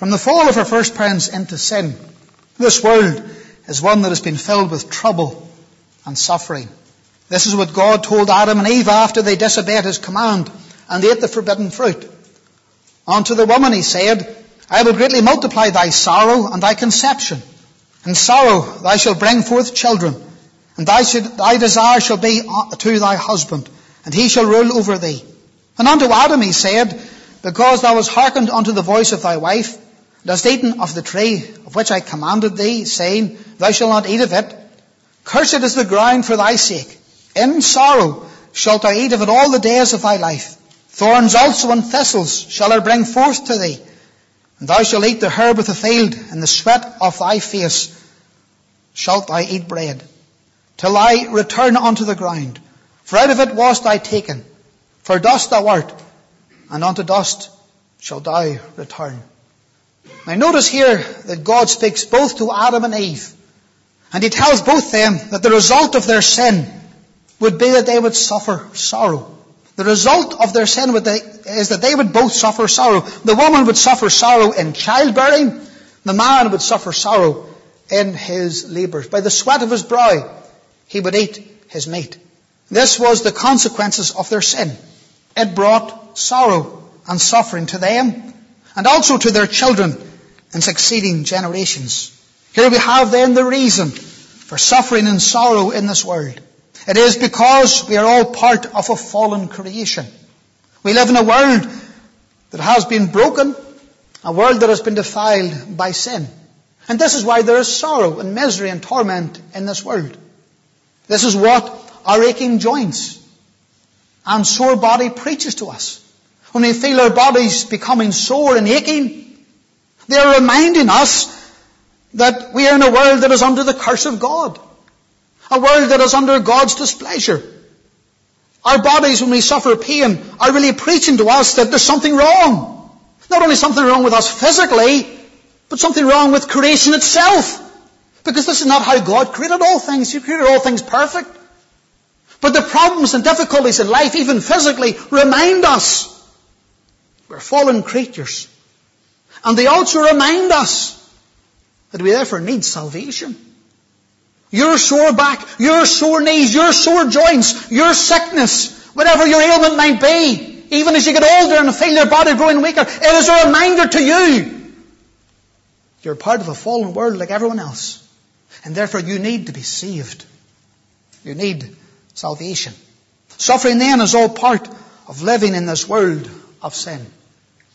From the fall of our first parents into sin, this world is one that has been filled with trouble and suffering. This is what God told Adam and Eve after they disobeyed his command and ate the forbidden fruit. Unto the woman he said, I will greatly multiply thy sorrow and thy conception. In sorrow thou shalt bring forth children, and thy, thy desire shall be uh, to thy husband, and he shall rule over thee. And unto Adam he said, Because thou hast hearkened unto the voice of thy wife, hast eaten of the tree of which I commanded thee, saying, Thou shalt not eat of it, cursed is the ground for thy sake. In sorrow shalt thou eat of it all the days of thy life. Thorns also and thistles shall it bring forth to thee. And thou shalt eat the herb of the field, and the sweat of thy face shalt thou eat bread, till I return unto the ground. For out of it wast thou taken. For dust thou art, and unto dust shalt thou return. Now notice here that God speaks both to Adam and Eve, and He tells both them that the result of their sin would be that they would suffer sorrow. The result of their sin is that they would both suffer sorrow. The woman would suffer sorrow in childbearing. The man would suffer sorrow in his labours. By the sweat of his brow, he would eat his meat. This was the consequences of their sin. It brought sorrow and suffering to them and also to their children and succeeding generations. Here we have then the reason for suffering and sorrow in this world. It is because we are all part of a fallen creation. We live in a world that has been broken, a world that has been defiled by sin. And this is why there is sorrow and misery and torment in this world. This is what our aching joints and sore body preaches to us. When we feel our bodies becoming sore and aching, they are reminding us that we are in a world that is under the curse of God. A world that is under God's displeasure. Our bodies, when we suffer pain, are really preaching to us that there's something wrong. Not only something wrong with us physically, but something wrong with creation itself. Because this is not how God created all things. He created all things perfect. But the problems and difficulties in life, even physically, remind us we're fallen creatures. And they also remind us that we therefore need salvation. Your sore back, your sore knees, your sore joints, your sickness, whatever your ailment might be, even as you get older and feel your body growing weaker, it is a reminder to you you're part of a fallen world like everyone else. And therefore you need to be saved. You need salvation. Suffering then is all part of living in this world of sin.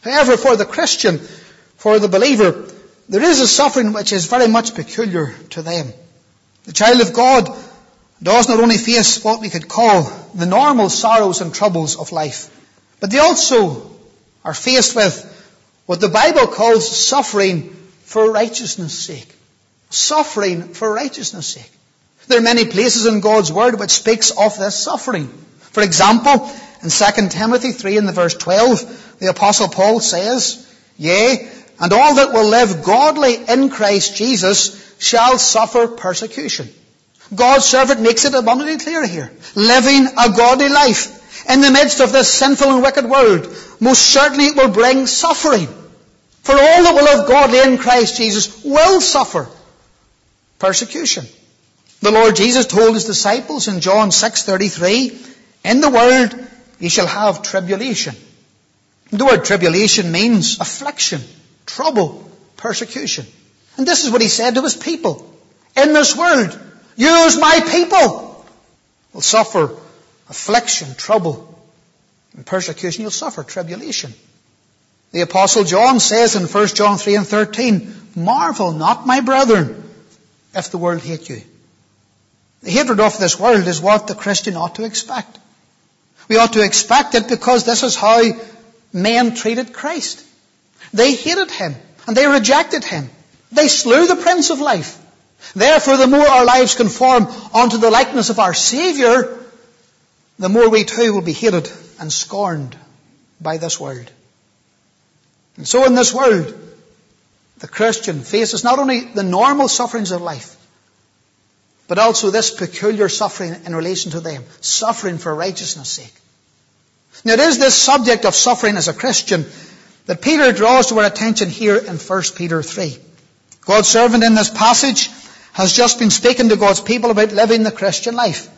However, for the Christian, for the believer, there is a suffering which is very much peculiar to them. The child of God does not only face what we could call the normal sorrows and troubles of life, but they also are faced with what the Bible calls suffering for righteousness' sake. Suffering for righteousness' sake. There are many places in God's Word which speaks of this suffering. For example, in 2 Timothy 3 in the verse 12, the Apostle Paul says, Yea, and all that will live godly in Christ Jesus shall suffer persecution. God's servant makes it abundantly clear here. Living a godly life in the midst of this sinful and wicked world most certainly it will bring suffering. For all that will live godly in Christ Jesus will suffer persecution. The Lord Jesus told his disciples in John 6:33, "In the world ye shall have tribulation." The word tribulation means affliction, trouble, persecution. And this is what he said to his people. In this world, as my people will suffer affliction, trouble, and persecution. You'll suffer tribulation. The apostle John says in 1 John 3 and 13, Marvel not, my brethren, if the world hate you. The hatred of this world is what the Christian ought to expect. We ought to expect it because this is how men treated Christ. They hated him and they rejected him. They slew the Prince of Life. Therefore, the more our lives conform unto the likeness of our Saviour, the more we too will be hated and scorned by this world. And so in this world, the Christian faces not only the normal sufferings of life, but also this peculiar suffering in relation to them, suffering for righteousness' sake. Now it is this subject of suffering as a Christian that Peter draws to our attention here in 1 Peter 3. God's servant in this passage has just been speaking to God's people about living the Christian life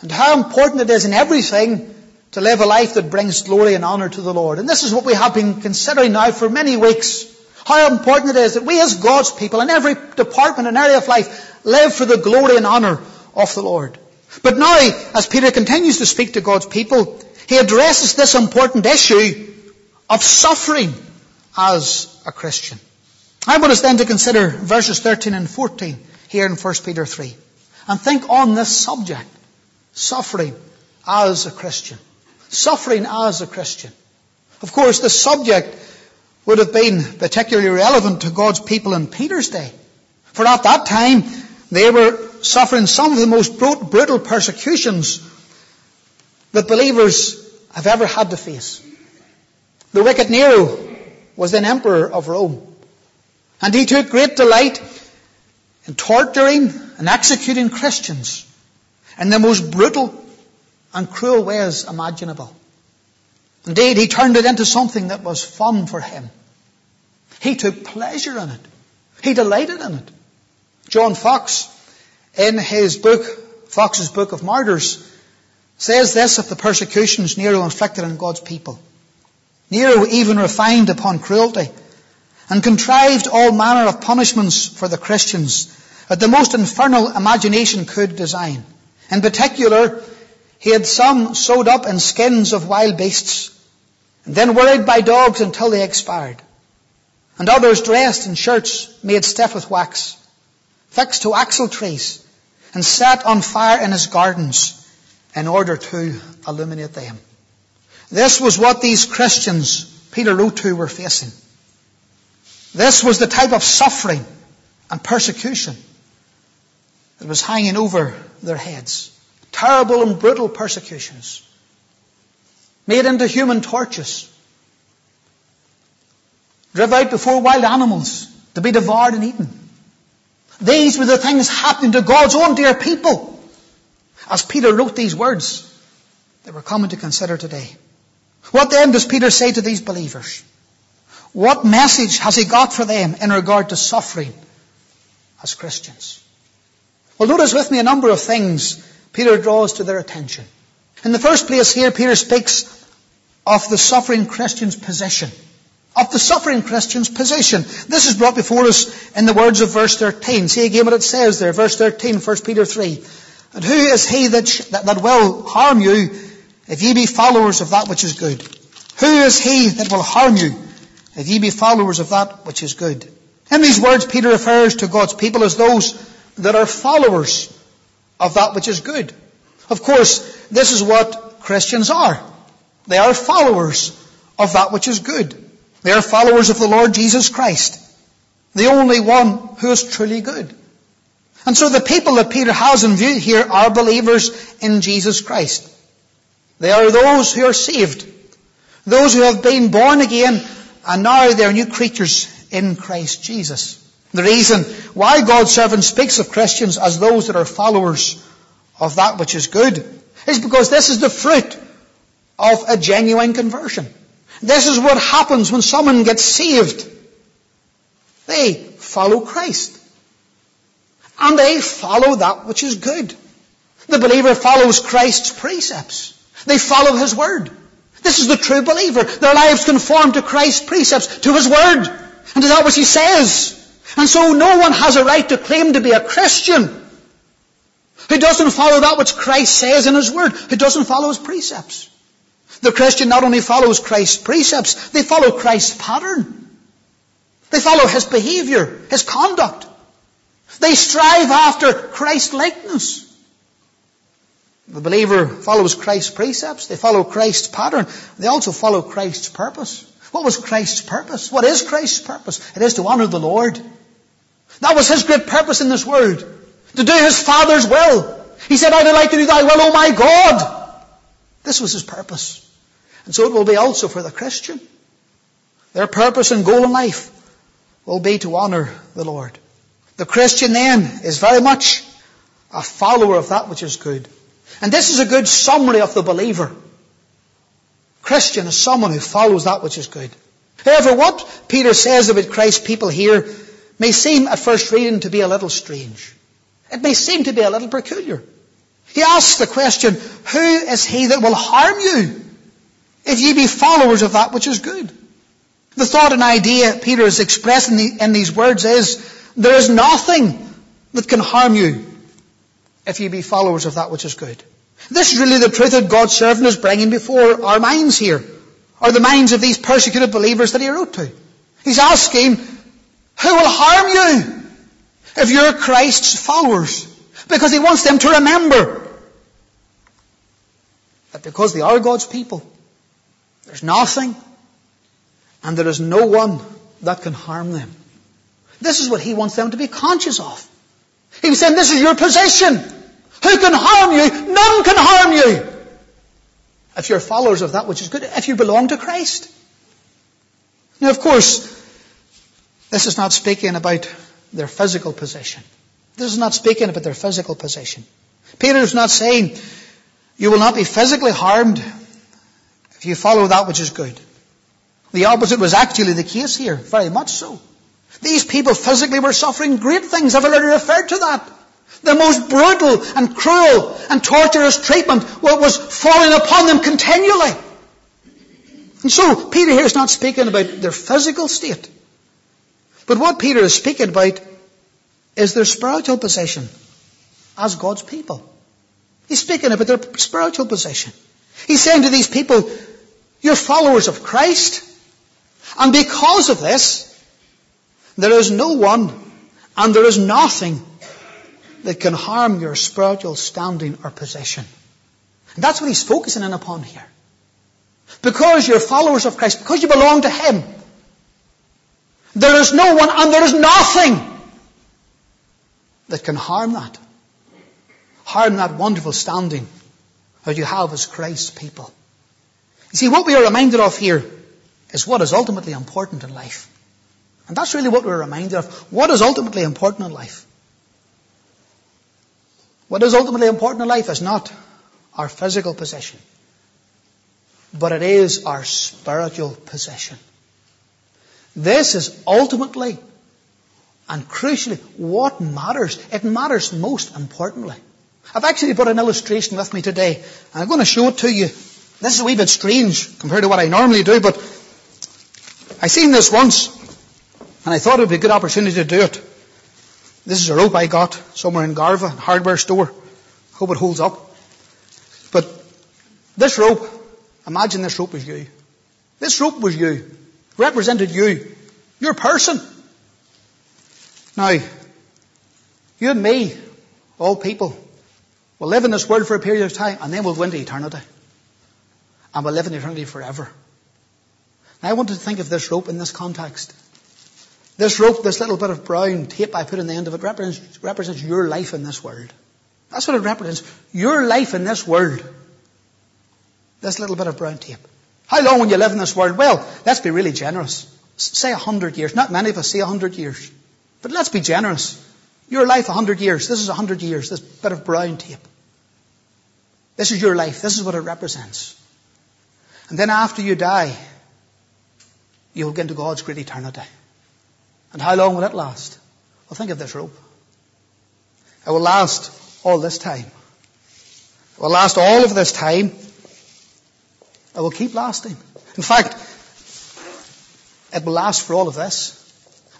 and how important it is in everything to live a life that brings glory and honour to the Lord. And this is what we have been considering now for many weeks. How important it is that we as God's people in every department and area of life live for the glory and honour of the Lord. But now, as Peter continues to speak to God's people, he addresses this important issue of suffering as a Christian. I want us then to consider verses 13 and 14 here in 1 Peter 3 and think on this subject, suffering as a Christian. Suffering as a Christian. Of course, the subject would have been particularly relevant to God's people in Peter's day. For at that time, they were suffering some of the most brutal persecutions that believers have ever had to face. The wicked Nero was then emperor of Rome. And he took great delight in torturing and executing Christians in the most brutal and cruel ways imaginable. Indeed, he turned it into something that was fun for him. He took pleasure in it. He delighted in it. John Foxe, in his book, Foxe's Book of Martyrs, says this of the persecutions Nero inflicted on God's people. Nero even refined upon cruelty and contrived all manner of punishments for the Christians that the most infernal imagination could design. In particular, he had some sewed up in skins of wild beasts, and then worried by dogs until they expired, and others dressed in shirts made stiff with wax, fixed to axle trees, and set on fire in his gardens in order to illuminate them. This was what these Christians Peter wrote to were facing. This was the type of suffering and persecution that was hanging over their heads. Terrible and brutal persecutions. Made into human torches. Driven out before wild animals to be devoured and eaten. These were the things happening to God's own dear people. As Peter wrote these words that we're coming to consider today. What then does Peter say to these believers? What message has he got for them in regard to suffering as Christians? Well, notice with me a number of things Peter draws to their attention. In the first place here, Peter speaks of the suffering Christian's position. Of the suffering Christian's position. This is brought before us in the words of verse 13. See again what it says there, verse 13, 1 Peter 3. And who is he that, sh- that, that will harm you if ye be followers of that which is good. Who is he that will harm you if ye be followers of that which is good? In these words, Peter refers to God's people as those that are followers of that which is good. Of course, this is what Christians are. They are followers of that which is good. They are followers of the Lord Jesus Christ, the only one who is truly good. And so the people that Peter has in view here are believers in Jesus Christ. They are those who are saved. Those who have been born again and now they are new creatures in Christ Jesus. The reason why God's servant speaks of Christians as those that are followers of that which is good is because this is the fruit of a genuine conversion. This is what happens when someone gets saved. They follow Christ. And they follow that which is good. The believer follows Christ's precepts. They follow His Word. This is the true believer. Their lives conform to Christ's precepts, to His Word, and to that which He says. And so no one has a right to claim to be a Christian who doesn't follow that which Christ says in His Word, who doesn't follow His precepts. The Christian not only follows Christ's precepts, they follow Christ's pattern. They follow His behavior, His conduct. They strive after Christ likeness. The believer follows Christ's precepts. They follow Christ's pattern. They also follow Christ's purpose. What was Christ's purpose? What is Christ's purpose? It is to honor the Lord. That was His great purpose in this world. To do His Father's will. He said, I delight to do thy will, O my God. This was His purpose. And so it will be also for the Christian. Their purpose and goal in life will be to honor the Lord. The Christian then is very much a follower of that which is good. And this is a good summary of the believer. Christian is someone who follows that which is good. However, what Peter says about Christ's people here may seem at first reading to be a little strange. It may seem to be a little peculiar. He asks the question, Who is he that will harm you if ye be followers of that which is good? The thought and idea Peter is expressing in these words is, There is nothing that can harm you if ye be followers of that which is good. This is really the truth that God's servant is bringing before our minds here, or the minds of these persecuted believers that he wrote to. He's asking, who will harm you if you're Christ's followers? Because he wants them to remember that because they are God's people, there's nothing and there is no one that can harm them. This is what he wants them to be conscious of. He was saying, this is your position. Who can harm you? None can harm you. If you're followers of that which is good, if you belong to Christ. Now, of course, this is not speaking about their physical position. This is not speaking about their physical position. Peter is not saying you will not be physically harmed if you follow that which is good. The opposite was actually the case here, very much so. These people physically were suffering great things. I've already referred to that. The most brutal and cruel and torturous treatment was falling upon them continually. And so, Peter here is not speaking about their physical state. But what Peter is speaking about is their spiritual position as God's people. He's speaking about their spiritual position. He's saying to these people, you're followers of Christ. And because of this, there is no one and there is nothing that can harm your spiritual standing or position. And that's what he's focusing in upon here. Because you're followers of Christ, because you belong to Him, there is no one and there is nothing that can harm that. Harm that wonderful standing that you have as Christ's people. You see, what we are reminded of here is what is ultimately important in life. And that's really what we're reminded of. What is ultimately important in life? What is ultimately important in life is not our physical position, but it is our spiritual position. This is ultimately and crucially what matters. It matters most importantly. I've actually put an illustration with me today, and I'm going to show it to you. This is a wee bit strange compared to what I normally do, but I seen this once, and I thought it would be a good opportunity to do it. This is a rope I got somewhere in Garvagh, hardware store. Hope it holds up. But this rope, imagine this rope was you. This rope was you represented you, your person. Now, you and me, all people, will live in this world for a period of time and then we'll go into eternity. And we'll live in eternity forever. Now I want to think of this rope in this context. This rope, this little bit of brown tape I put in the end of it represents, represents your life in this world. That's what it represents. Your life in this world. This little bit of brown tape. How long will you live in this world? Well, let's be really generous. Say a hundred years. Not many of us say a hundred years. But let's be generous. Your life a hundred years. This is a hundred years. This bit of brown tape. This is your life. This is what it represents. And then after you die, you will get into God's great eternity. And how long will it last? Well, think of this rope. It will last all this time. It will last all of this time it will keep lasting. In fact, it will last for all of this.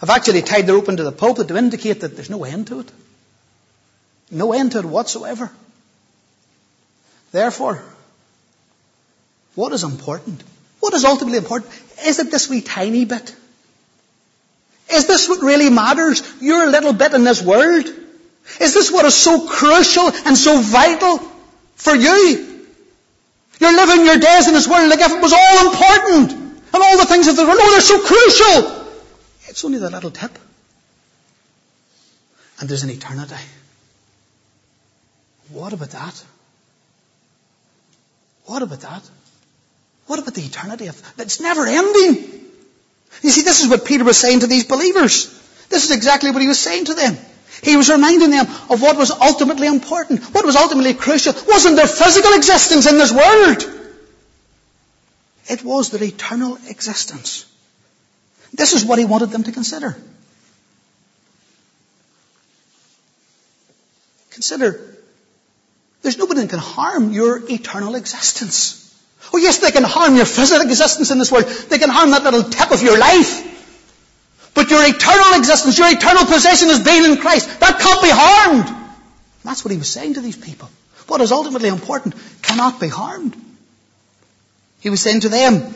I've actually tied the rope into the pulpit to indicate that there's no end to it. No end to it whatsoever. Therefore, what is important? What is ultimately important? Is it this wee tiny bit? Is this what really matters? Your little bit in this world? Is this what is so crucial and so vital for you? You're living your days in this world like if it was all important and all the things of the world. Oh, they're so crucial. It's only that little tip. And there's an eternity. What about that? What about that? What about the eternity of that's never ending? You see, this is what Peter was saying to these believers. This is exactly what he was saying to them. He was reminding them of what was ultimately important, what was ultimately crucial. wasn't their physical existence in this world. It was their eternal existence This is what he wanted them to consider. Consider, there's nobody that can harm your eternal existence. Oh yes, they can harm your physical existence in this world. They can harm that little tip of your life. But your eternal existence, your eternal possession is being in Christ. That can't be harmed. That's what he was saying to these people. What is ultimately important cannot be harmed. He was saying to them,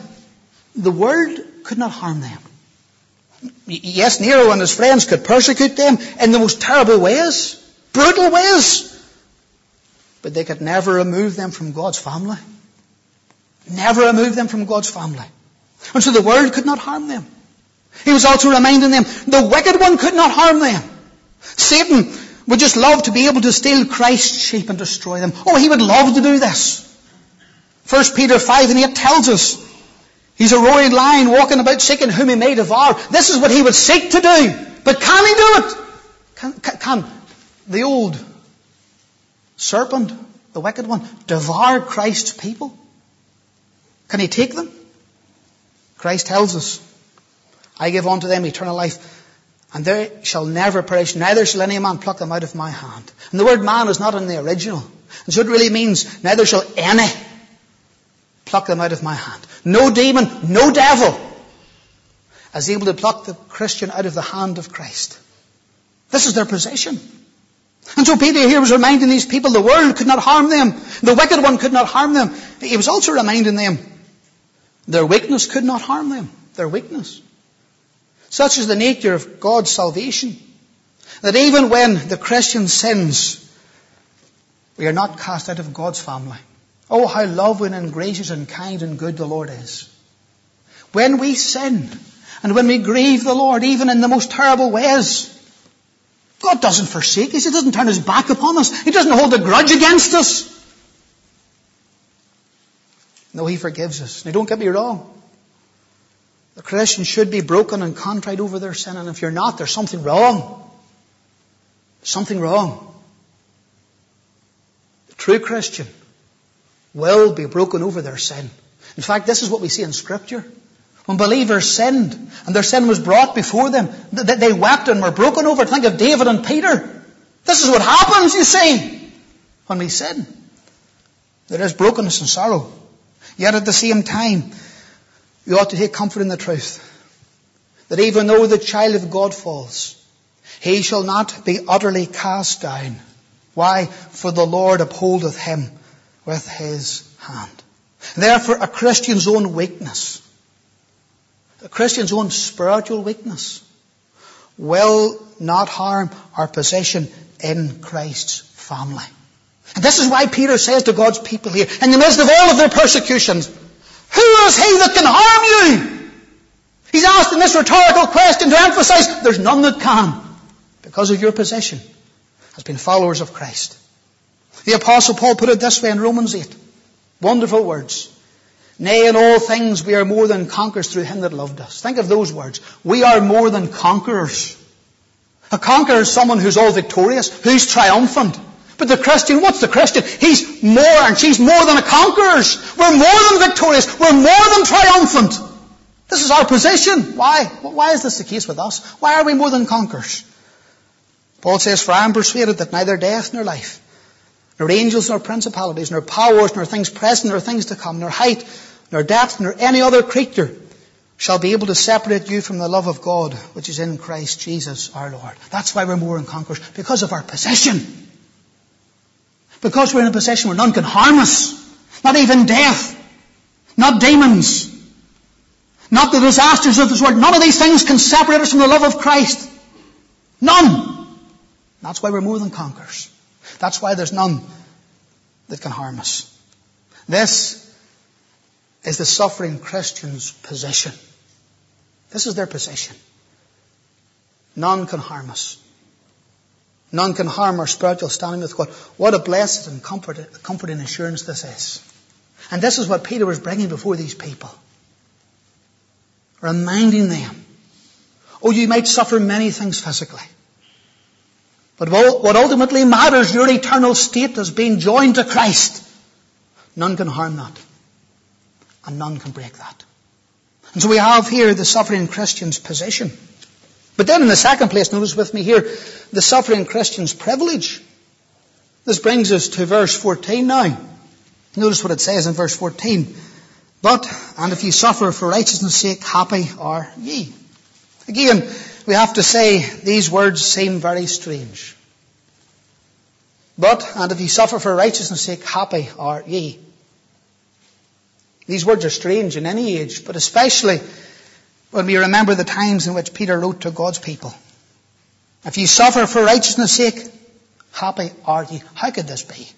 the world could not harm them. Yes, Nero and his friends could persecute them in the most terrible ways, brutal ways, but they could never remove them from God's family. Never remove them from God's family. And so the world could not harm them. He was also reminding them, the wicked one could not harm them. Satan would just love to be able to steal Christ's sheep and destroy them. Oh, he would love to do this. 1 Peter 5 and 8 tells us he's a roaring lion walking about seeking whom he may devour. This is what he would seek to do. But can he do it? Can, can, can the old serpent, the wicked one, devour Christ's people? Can he take them? Christ tells us, I give unto them eternal life, and they shall never perish, neither shall any man pluck them out of my hand. And the word man is not in the original. And so it really means, neither shall any pluck them out of my hand. No demon, no devil is able to pluck the Christian out of the hand of Christ. This is their possession. And so Peter here was reminding these people the world could not harm them. The wicked one could not harm them. He was also reminding them their weakness could not harm them. Their weakness. Such is the nature of God's salvation. That even when the Christian sins, we are not cast out of God's family. Oh, how loving and gracious and kind and good the Lord is. When we sin, and when we grieve the Lord, even in the most terrible ways, God doesn't forsake us. He doesn't turn his back upon us. He doesn't hold a grudge against us. No, he forgives us. Now don't get me wrong. The Christian should be broken and contrite over their sin, and if you're not, there's something wrong. Something wrong. The true Christian will be broken over their sin. In fact, this is what we see in Scripture. When believers sinned and their sin was brought before them, they wept and were broken over. Think of David and Peter. This is what happens, you see, when we sin. There is brokenness and sorrow. Yet at the same time, we ought to take comfort in the truth that even though the child of God falls, he shall not be utterly cast down. Why? For the Lord upholdeth him with his hand. Therefore, a Christian's own weakness, a Christian's own spiritual weakness, will not harm our position in Christ's family. And this is why Peter says to God's people here, in the midst of all of their persecutions, who is he that can harm you? He's asking this rhetorical question to emphasize there's none that can because of your position as being followers of Christ. The apostle Paul put it this way in Romans 8. Wonderful words. Nay, in all things we are more than conquerors through him that loved us. Think of those words. We are more than conquerors. A conqueror is someone who's all victorious, who's triumphant. But the Christian, what's the Christian? He's more and she's more than a conquerors. We're more than victorious. We're more than triumphant. This is our position. Why? Why is this the case with us? Why are we more than conquerors? Paul says, For I am persuaded that neither death nor life, nor angels nor principalities, nor powers, nor things present, nor things to come, nor height, nor depth, nor any other creature shall be able to separate you from the love of God, which is in Christ Jesus our Lord. That's why we're more than conquerors, because of our possession. Because we're in a position where none can harm us. Not even death. Not demons. Not the disasters of this world. None of these things can separate us from the love of Christ. None. That's why we're more than conquerors. That's why there's none that can harm us. This is the suffering Christian's position. This is their position. None can harm us. None can harm our spiritual standing with God. What a blessed and comforting assurance this is. And this is what Peter was bringing before these people. Reminding them, oh, you might suffer many things physically. But what ultimately matters, your eternal state as being joined to Christ. None can harm that. And none can break that. And so we have here the suffering Christian's position. But then in the second place, notice with me here, the suffering Christian's privilege. This brings us to verse 14 now. Notice what it says in verse 14. But, and if ye suffer for righteousness' sake, happy are ye. Again, we have to say these words seem very strange. But, and if ye suffer for righteousness' sake, happy are ye. These words are strange in any age, but especially when we remember the times in which Peter wrote to God's people. If you suffer for righteousness' sake, happy are ye. How could this be?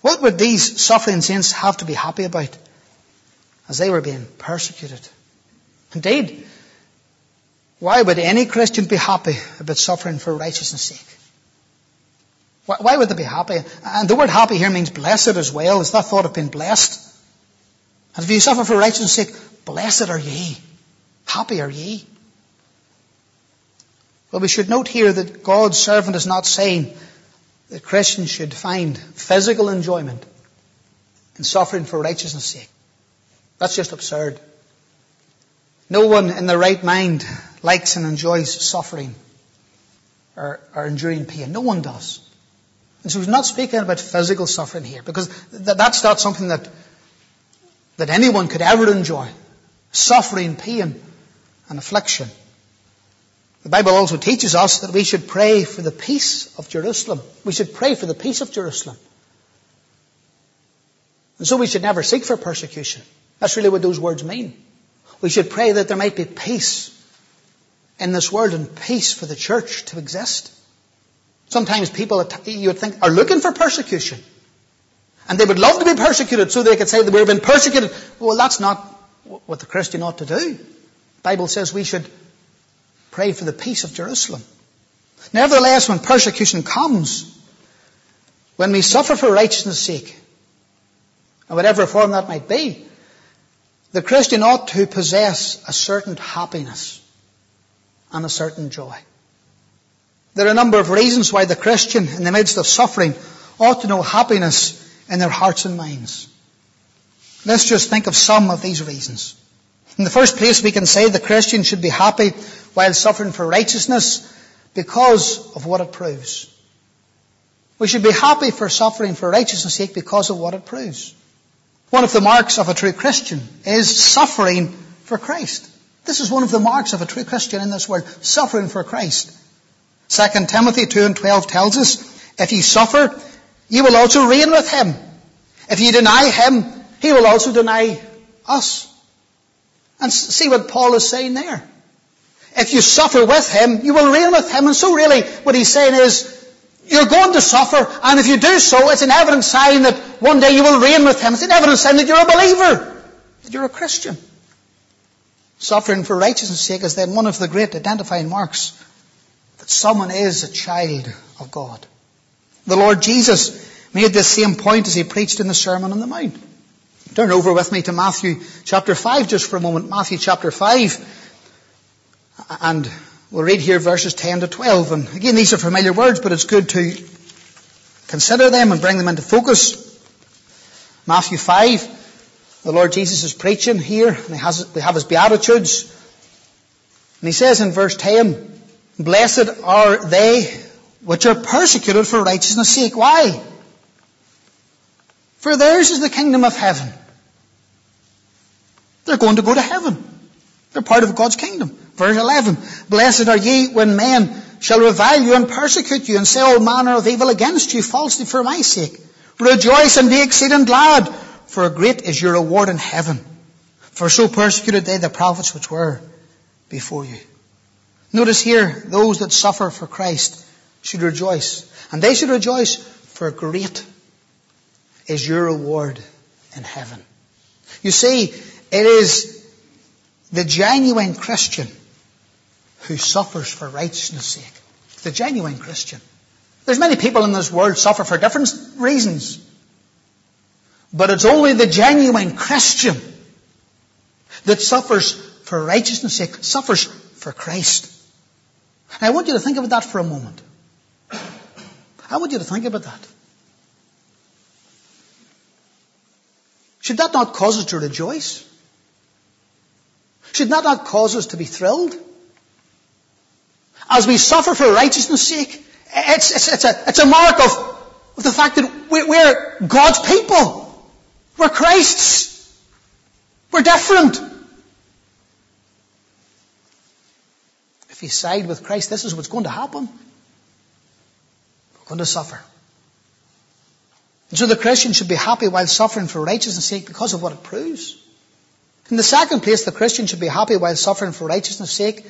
What would these suffering saints have to be happy about as they were being persecuted? Indeed, why would any Christian be happy about suffering for righteousness' sake? Why would they be happy? And the word happy here means blessed as well. Is that thought of being blessed? And if you suffer for righteousness' sake, blessed are ye. Happy are ye. Well, we should note here that God's servant is not saying that Christians should find physical enjoyment in suffering for righteousness' sake. That's just absurd. No one in their right mind likes and enjoys suffering or, or enduring pain. No one does. And so he's not speaking about physical suffering here, because th- that's not something that, that anyone could ever enjoy. Suffering, pain, and affliction. The Bible also teaches us that we should pray for the peace of Jerusalem. We should pray for the peace of Jerusalem. And so we should never seek for persecution. That's really what those words mean. We should pray that there might be peace in this world and peace for the church to exist. Sometimes people, you would think, are looking for persecution. And they would love to be persecuted so they could say that we've been persecuted. Well, that's not what the Christian ought to do. The Bible says we should pray for the peace of Jerusalem. Nevertheless, when persecution comes, when we suffer for righteousness' sake, and whatever form that might be, the Christian ought to possess a certain happiness and a certain joy. There are a number of reasons why the Christian, in the midst of suffering, ought to know happiness in their hearts and minds. Let's just think of some of these reasons. In the first place, we can say the Christian should be happy while suffering for righteousness because of what it proves. We should be happy for suffering for righteousness' sake because of what it proves. One of the marks of a true Christian is suffering for Christ. This is one of the marks of a true Christian in this world, suffering for Christ. 2 Timothy 2 and 12 tells us, if ye suffer, ye will also reign with him. If ye deny him, he will also deny us. And see what Paul is saying there. If you suffer with him, you will reign with him. And so really what he's saying is, you're going to suffer, and if you do so, it's an evident sign that one day you will reign with him. It's an evident sign that you're a believer, that you're a Christian. Suffering for righteousness' sake is then one of the great identifying marks that someone is a child of God. The Lord Jesus made this same point as he preached in the Sermon on the Mount. Turn over with me to Matthew chapter 5 just for a moment. Matthew chapter 5. And we'll read here verses 10 to 12. And again, these are familiar words, but it's good to consider them and bring them into focus. Matthew 5. The Lord Jesus is preaching here, and he has, they have his Beatitudes. And he says in verse 10, Blessed are they which are persecuted for righteousness' sake. Why? For theirs is the kingdom of heaven. They're going to go to heaven. They're part of God's kingdom. Verse 11. Blessed are ye when men shall revile you and persecute you and say all manner of evil against you falsely for my sake. Rejoice and be exceeding glad, for great is your reward in heaven. For so persecuted they the prophets which were before you. Notice here, those that suffer for Christ should rejoice. And they should rejoice for great is your reward in heaven. You see, it is the genuine Christian who suffers for righteousness' sake. The genuine Christian. There's many people in this world suffer for different reasons. But it's only the genuine Christian that suffers for righteousness' sake, suffers for Christ. I want you to think about that for a moment. I want you to think about that. Should that not cause us to rejoice? Should that not cause us to be thrilled? As we suffer for righteousness' sake, it's, it's, it's, a, it's a mark of, of the fact that we're, we're God's people. We're Christ's. We're different. If you side with Christ, this is what's going to happen. We're going to suffer. And so the Christian should be happy while suffering for righteousness' sake because of what it proves. In the second place, the Christian should be happy while suffering for righteousness' sake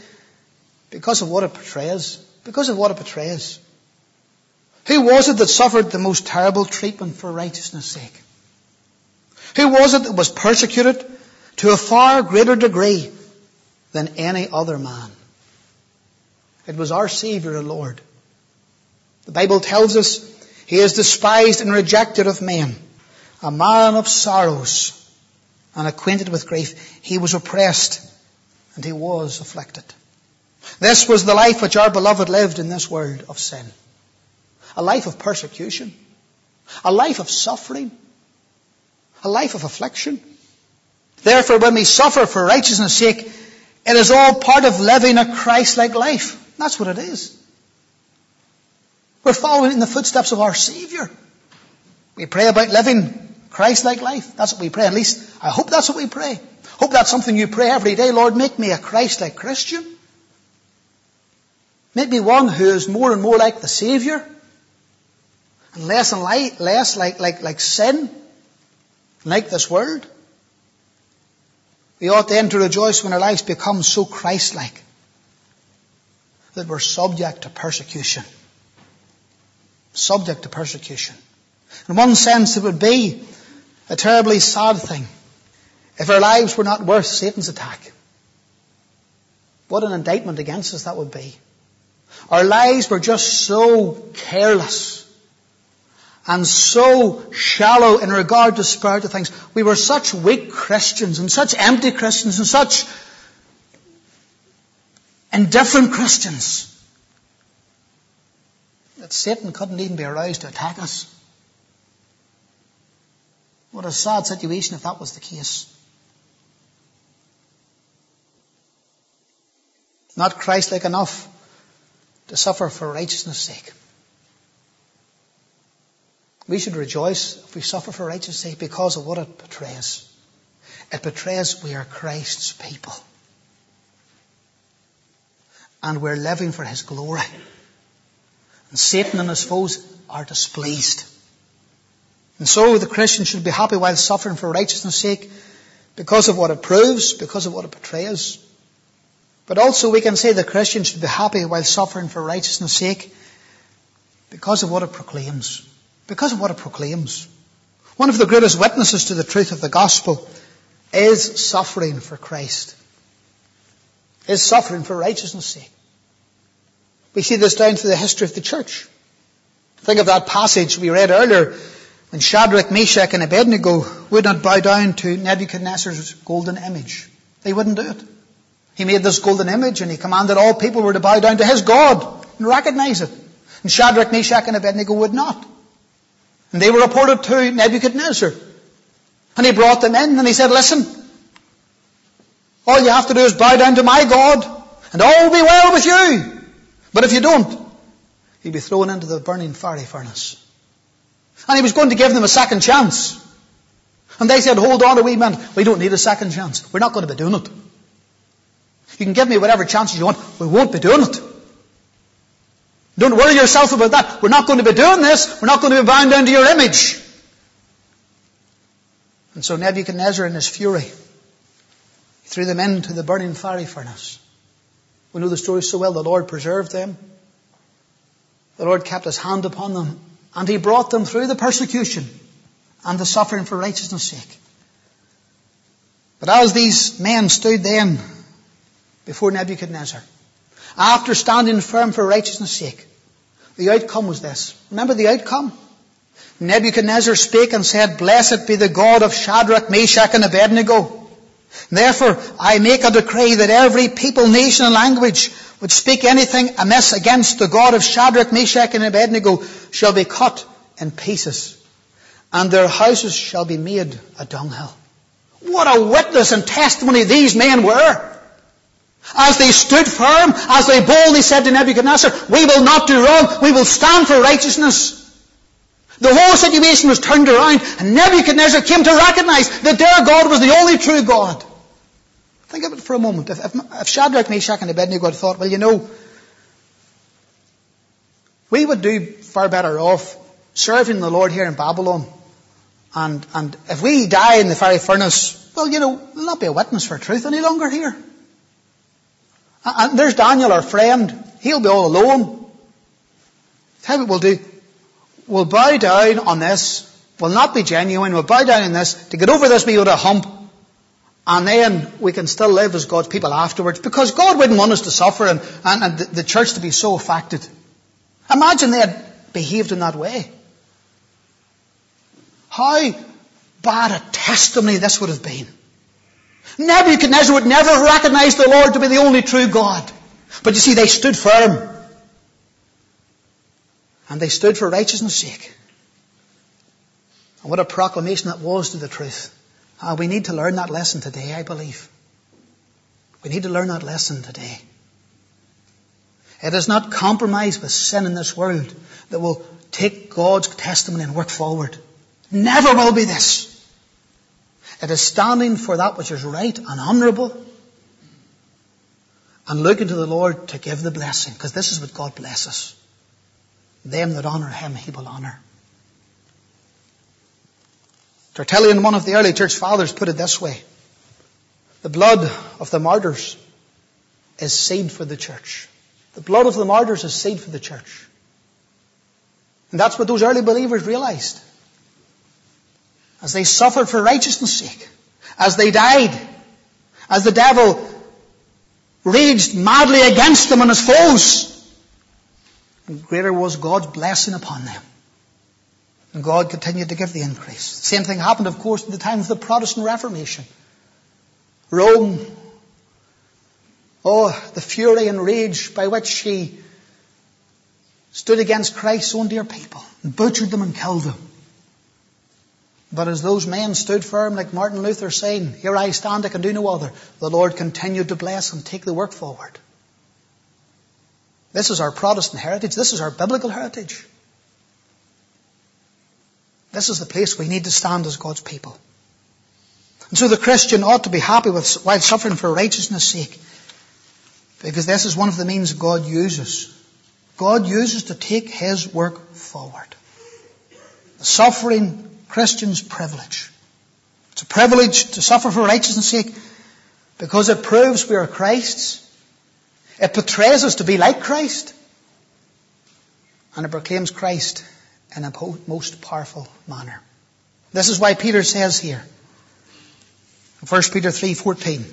because of what it portrays. Because of what it portrays. Who was it that suffered the most terrible treatment for righteousness' sake? Who was it that was persecuted to a far greater degree than any other man? It was our Savior and Lord. The Bible tells us he is despised and rejected of men, a man of sorrows and acquainted with grief. He was oppressed and he was afflicted. This was the life which our beloved lived in this world of sin. A life of persecution. A life of suffering. A life of affliction. Therefore, when we suffer for righteousness' sake, it is all part of living a Christ-like life. That's what it is. We're following in the footsteps of our Savior. We pray about living Christ-like life. That's what we pray. At least, I hope that's what we pray. Hope that's something you pray every day. Lord, make me a Christ-like Christian. Make me one who is more and more like the Savior. And less and light, less like, like, like sin. Like this world. We ought then to rejoice when our lives become so Christ-like that we're subject to persecution. Subject to persecution. In one sense, it would be a terribly sad thing if our lives were not worth Satan's attack. What an indictment against us that would be. Our lives were just so careless and so shallow in regard to spiritual things. We were such weak Christians and such empty Christians and such indifferent Christians that Satan couldn't even be aroused to attack us. What a sad situation if that was the case. Not Christ-like enough to suffer for righteousness' sake. We should rejoice if we suffer for righteousness' sake because of what it betrays. It betrays we are Christ's people. And we're living for His glory. And Satan and his foes are displeased. And so the Christian should be happy while suffering for righteousness' sake because of what it proves, because of what it betrays. But also we can say the Christian should be happy while suffering for righteousness' sake because of what it proclaims. Because of what it proclaims. One of the greatest witnesses to the truth of the gospel is suffering for Christ. Is suffering for righteousness' sake. We see this down through the history of the church. Think of that passage we read earlier when Shadrach, Meshach and Abednego would not bow down to Nebuchadnezzar's golden image. They wouldn't do it. He made this golden image and he commanded all people were to bow down to his God and recognize it. And Shadrach, Meshach and Abednego would not. And they were reported to Nebuchadnezzar. And he brought them in and he said, listen, all you have to do is bow down to my God and all will be well with you. But if you don't, you'll be thrown into the burning fiery furnace. And he was going to give them a second chance. And they said, hold on a wee minute. We don't need a second chance. We're not going to be doing it. You can give me whatever chances you want. We won't be doing it. Don't worry yourself about that. We're not going to be doing this. We're not going to be bound down to your image. And so Nebuchadnezzar in his fury threw them into the burning fiery furnace. We know the story so well. The Lord preserved them. The Lord kept his hand upon them and he brought them through the persecution and the suffering for righteousness sake. But as these men stood then before Nebuchadnezzar. After standing firm for righteousness' sake, the outcome was this. Remember the outcome? Nebuchadnezzar spake and said, Blessed be the God of Shadrach, Meshach, and Abednego. Therefore, I make a decree that every people, nation, and language which speak anything amiss against the God of Shadrach, Meshach, and Abednego shall be cut in pieces, and their houses shall be made a dunghill. What a witness and testimony these men were! As they stood firm, as they boldly said to Nebuchadnezzar, we will not do wrong, we will stand for righteousness. The whole situation was turned around, and Nebuchadnezzar came to recognize that their God was the only true God. Think of it for a moment. If, if, if Shadrach, Meshach, and Abednego had thought, well, you know, we would do far better off serving the Lord here in Babylon. And, and if we die in the fiery furnace, well, you know, we'll not be a witness for truth any longer here. And there's Daniel, our friend. He'll be all alone. Tell what we'll do. We'll bow down on this. We'll not be genuine. We'll bow down on this to get over this wee bit of hump. And then we can still live as God's people afterwards because God wouldn't want us to suffer and, and, and the church to be so affected. Imagine they had behaved in that way. How bad a testimony this would have been. Nebuchadnezzar would never have recognized the Lord to be the only true God. But you see, they stood firm. And they stood for righteousness' sake. And what a proclamation that was to the truth. Uh, we need to learn that lesson today, I believe. We need to learn that lesson today. It is not compromise with sin in this world that will take God's testimony and work forward. Never will be this. It is standing for that which is right and honourable and looking to the Lord to give the blessing because this is what God blesses. Them that honour Him, He will honour. Tertullian, one of the early church fathers, put it this way. The blood of the martyrs is seed for the church. The blood of the martyrs is seed for the church. And that's what those early believers realized. As they suffered for righteousness' sake, as they died, as the devil raged madly against them and his foes, greater was God's blessing upon them. And God continued to give the increase. Same thing happened, of course, at the time of the Protestant Reformation. Rome Oh, the fury and rage by which she stood against Christ's own dear people and butchered them and killed them. But as those men stood firm, like Martin Luther saying, Here I stand, I can do no other, the Lord continued to bless and take the work forward. This is our Protestant heritage. This is our biblical heritage. This is the place we need to stand as God's people. And so the Christian ought to be happy with, while suffering for righteousness' sake. Because this is one of the means God uses. God uses to take His work forward. The suffering Christian's privilege. It's a privilege to suffer for righteousness' sake because it proves we are Christ's. It portrays us to be like Christ. And it proclaims Christ in a most powerful manner. This is why Peter says here, 1 Peter 3:14,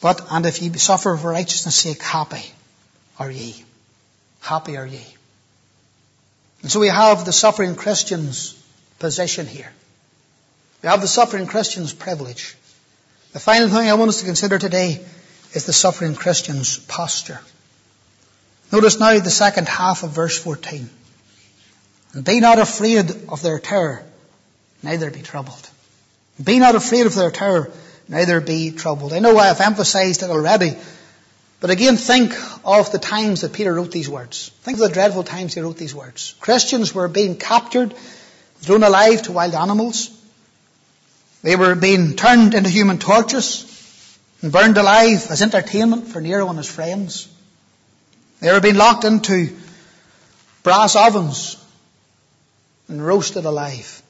but, and if ye suffer for righteousness' sake, happy are ye. Happy are ye. And so we have the suffering Christian's position here. We have the suffering Christian's privilege. The final thing I want us to consider today is the suffering Christian's posture. Notice now the second half of verse 14. And be not afraid of their terror, neither be troubled. Be not afraid of their terror, neither be troubled. I know I have emphasized it already, but again think of the times that Peter wrote these words. Think of the dreadful times he wrote these words. Christians were being captured, thrown alive to wild animals. They were being turned into human torches and burned alive as entertainment for Nero and his friends. They were being locked into brass ovens and roasted alive.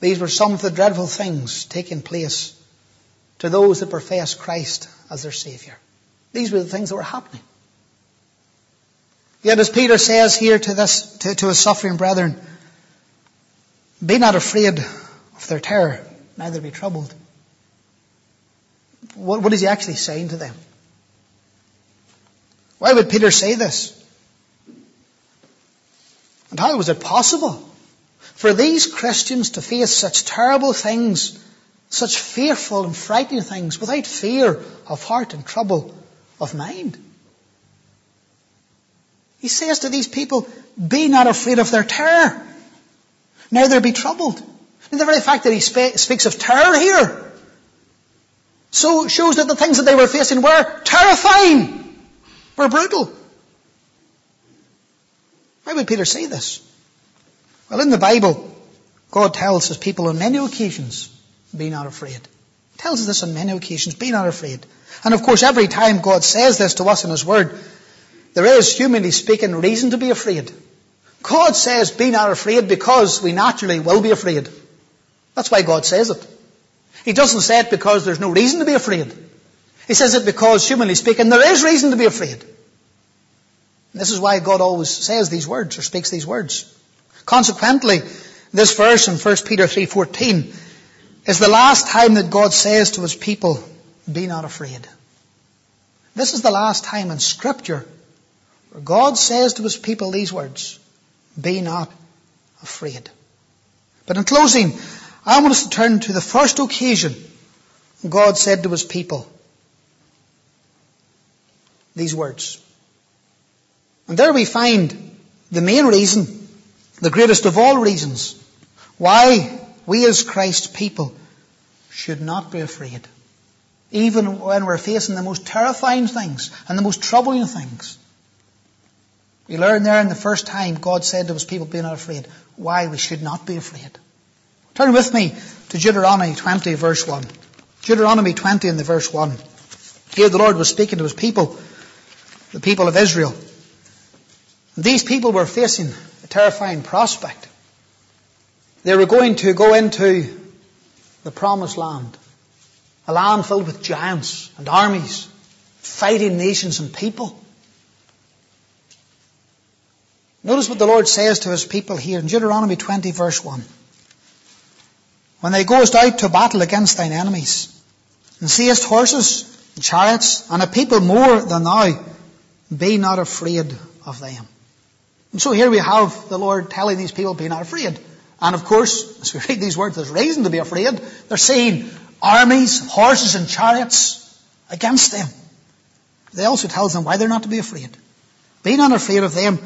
These were some of the dreadful things taking place to those that profess Christ as their Saviour. These were the things that were happening. Yet as Peter says here to this, to, to his suffering brethren, be not afraid of their terror, neither be troubled. What, what is he actually saying to them? Why would Peter say this? And how was it possible for these Christians to face such terrible things, such fearful and frightening things without fear of heart and trouble of mind. He says to these people, be not afraid of their terror, neither be troubled. And the very fact that he speaks of terror here So shows that the things that they were facing were terrifying, were brutal. Why would Peter say this? Well, in the Bible, God tells his people on many occasions, be not afraid. He tells us this on many occasions, be not afraid. And of course, every time God says this to us in his word, there is, humanly speaking, reason to be afraid. God says, be not afraid because we naturally will be afraid. That's why God says it. He doesn't say it because there's no reason to be afraid. He says it because, humanly speaking, there is reason to be afraid. And This is why God always says these words or speaks these words. Consequently, this verse in 1 Peter 3.14 is the last time that God says to his people, be not afraid. This is the last time in scripture where God says to his people these words, be not afraid. But in closing, I want us to turn to the first occasion God said to his people these words. And there we find the main reason, the greatest of all reasons, why we as Christ's people should not be afraid. Even when we're facing the most terrifying things and the most troubling things. We learn there in the first time God said to his people, be not afraid, why we should not be afraid. Turn with me to Deuteronomy 20 verse 1. Deuteronomy 20 in the verse 1. Here the Lord was speaking to his people, the people of Israel. These people were facing a terrifying prospect. They were going to go into the promised land, a land filled with giants and armies, fighting nations and people. Notice what the Lord says to his people here in Deuteronomy 20 verse 1. When thou goest out to battle against thine enemies, and seest horses and chariots, and a people more than thou, be not afraid of them. And so here we have the Lord telling these people, be not afraid. And of course, as we read these words, there's reason to be afraid. They're seeing armies, horses and chariots against them. They also tells them why they're not to be afraid. Be not afraid of them,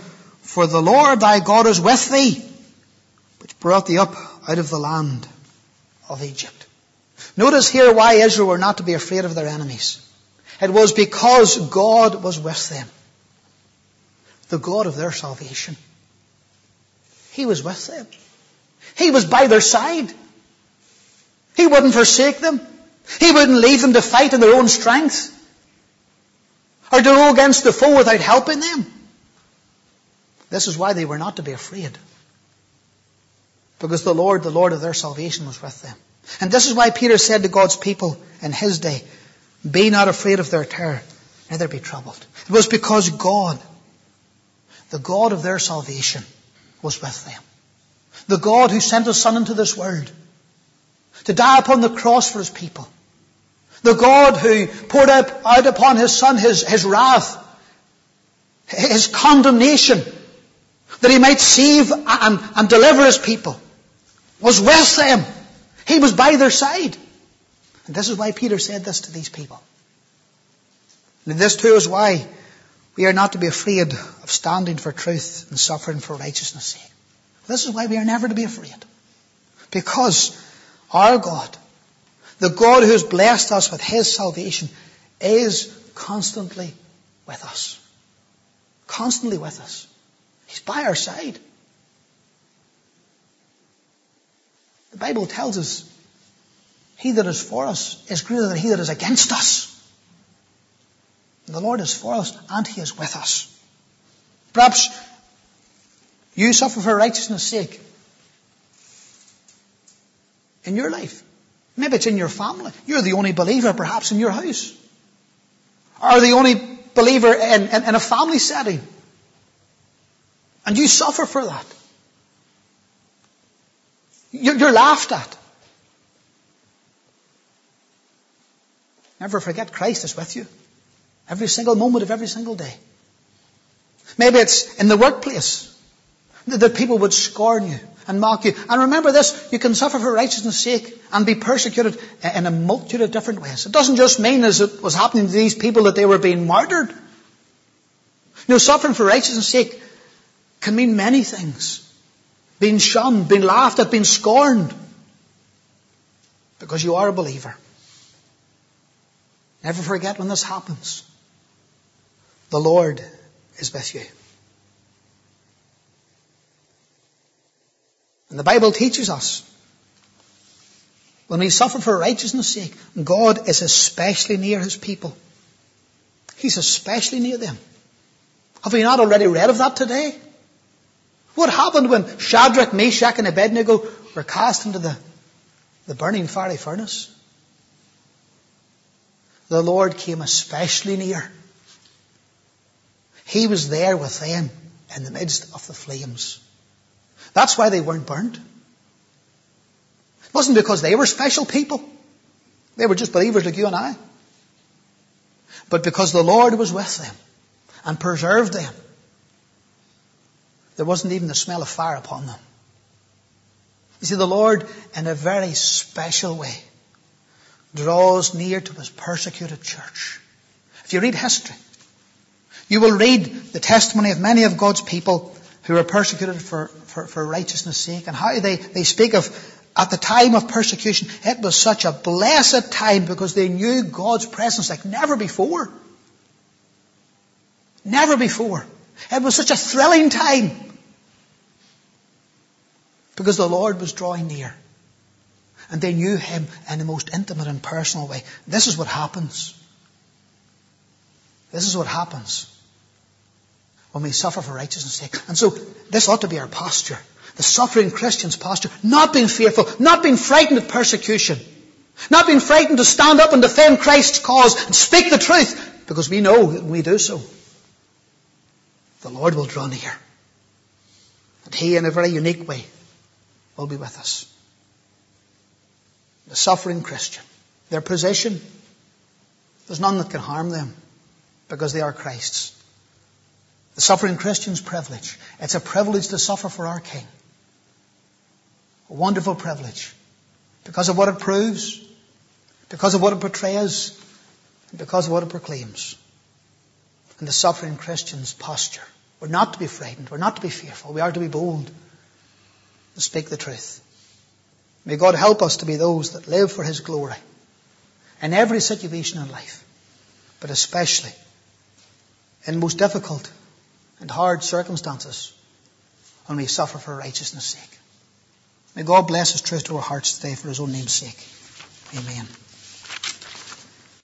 for the Lord thy God is with thee, which brought thee up out of the land of Egypt. Notice here why Israel were not to be afraid of their enemies. It was because God was with them the God of their salvation. He was with them. He was by their side. He wouldn't forsake them. He wouldn't leave them to fight in their own strength or to go against the foe without helping them. This is why they were not to be afraid. Because the Lord, the Lord of their salvation was with them. And this is why Peter said to God's people in his day, be not afraid of their terror, neither be troubled. It was because God the God of their salvation was with them. The God who sent his Son into this world to die upon the cross for his people. The God who poured out, upon his Son his, his wrath, his condemnation, that he might save and, and deliver his people, was with them. He was by their side. And this is why Peter said this to these people. And this too is why we are not to be afraid of standing for truth and suffering for righteousness' sake. This is why we are never to be afraid. Because our God, the God who has blessed us with His salvation, is constantly with us. Constantly with us. He's by our side. Bible tells us, He that is for us is greater than he that is against us. The Lord is for us and He is with us. Perhaps you suffer for righteousness' sake in your life. Maybe it's in your family. You're the only believer perhaps in your house. Or the only believer in, in, in a family setting. And you suffer for that. You're, laughed at. Never forget Christ is with you. Every single moment of every single day. Maybe it's in the workplace that people would scorn you and mock you. And remember this, you can suffer for righteousness' sake and be persecuted eh, in a multitude of different ways. It doesn't just mean as it was happening to these people that they were being martyred. You know, suffering for righteousness' sake can mean many things. Being shunned, been laughed at, been scorned. Because you are a believer. Never forget when this happens. The Lord is with you. And the Bible teaches us when we suffer for righteousness' sake, God is especially near His people. He's especially near them. Have we not already read of that today? What happened when Shadrach, Meshach, and Abednego were cast into the, the burning fiery furnace? The Lord came especially near. He was there with them in the midst of the flames. That's why they weren't burned. It wasn't because they were special people. They were just believers like you and I. But because the Lord was with them and preserved them, there wasn't even the smell of fire upon them. You see, the Lord, in a very special way, draws near to his persecuted church. If you read history, you will read the testimony of many of God's people who were persecuted for, for, for righteousness' sake and how they, they speak of at the time of persecution, it was such a blessed time because they knew God's presence like never before. Never before. It was such a thrilling time because the Lord was drawing near. And they knew Him in the most intimate and personal way. This is what happens. This is what happens when we suffer for righteousness' sake. And so this ought to be our posture. The suffering Christian's posture. Not being fearful, not being frightened of persecution. Not being frightened to stand up and defend Christ's cause and speak the truth. Because we know that when we do so, the Lord will draw near. And He, in a very unique way, will be with us. The suffering Christian. Their position, there's none that can harm them because they are Christ's. The suffering Christian's privilege. It's a privilege to suffer for our King. A wonderful privilege. Because of what it proves, because of what it portrays, and because of what it proclaims. And the suffering Christian's posture. We're not to be frightened. We're not to be fearful. We are to be bold speak the truth. May God help us to be those that live for His glory in every situation in life, but especially in most difficult and hard circumstances when we suffer for righteousness' sake. May God bless His truth to our hearts today for His own name's sake. Amen.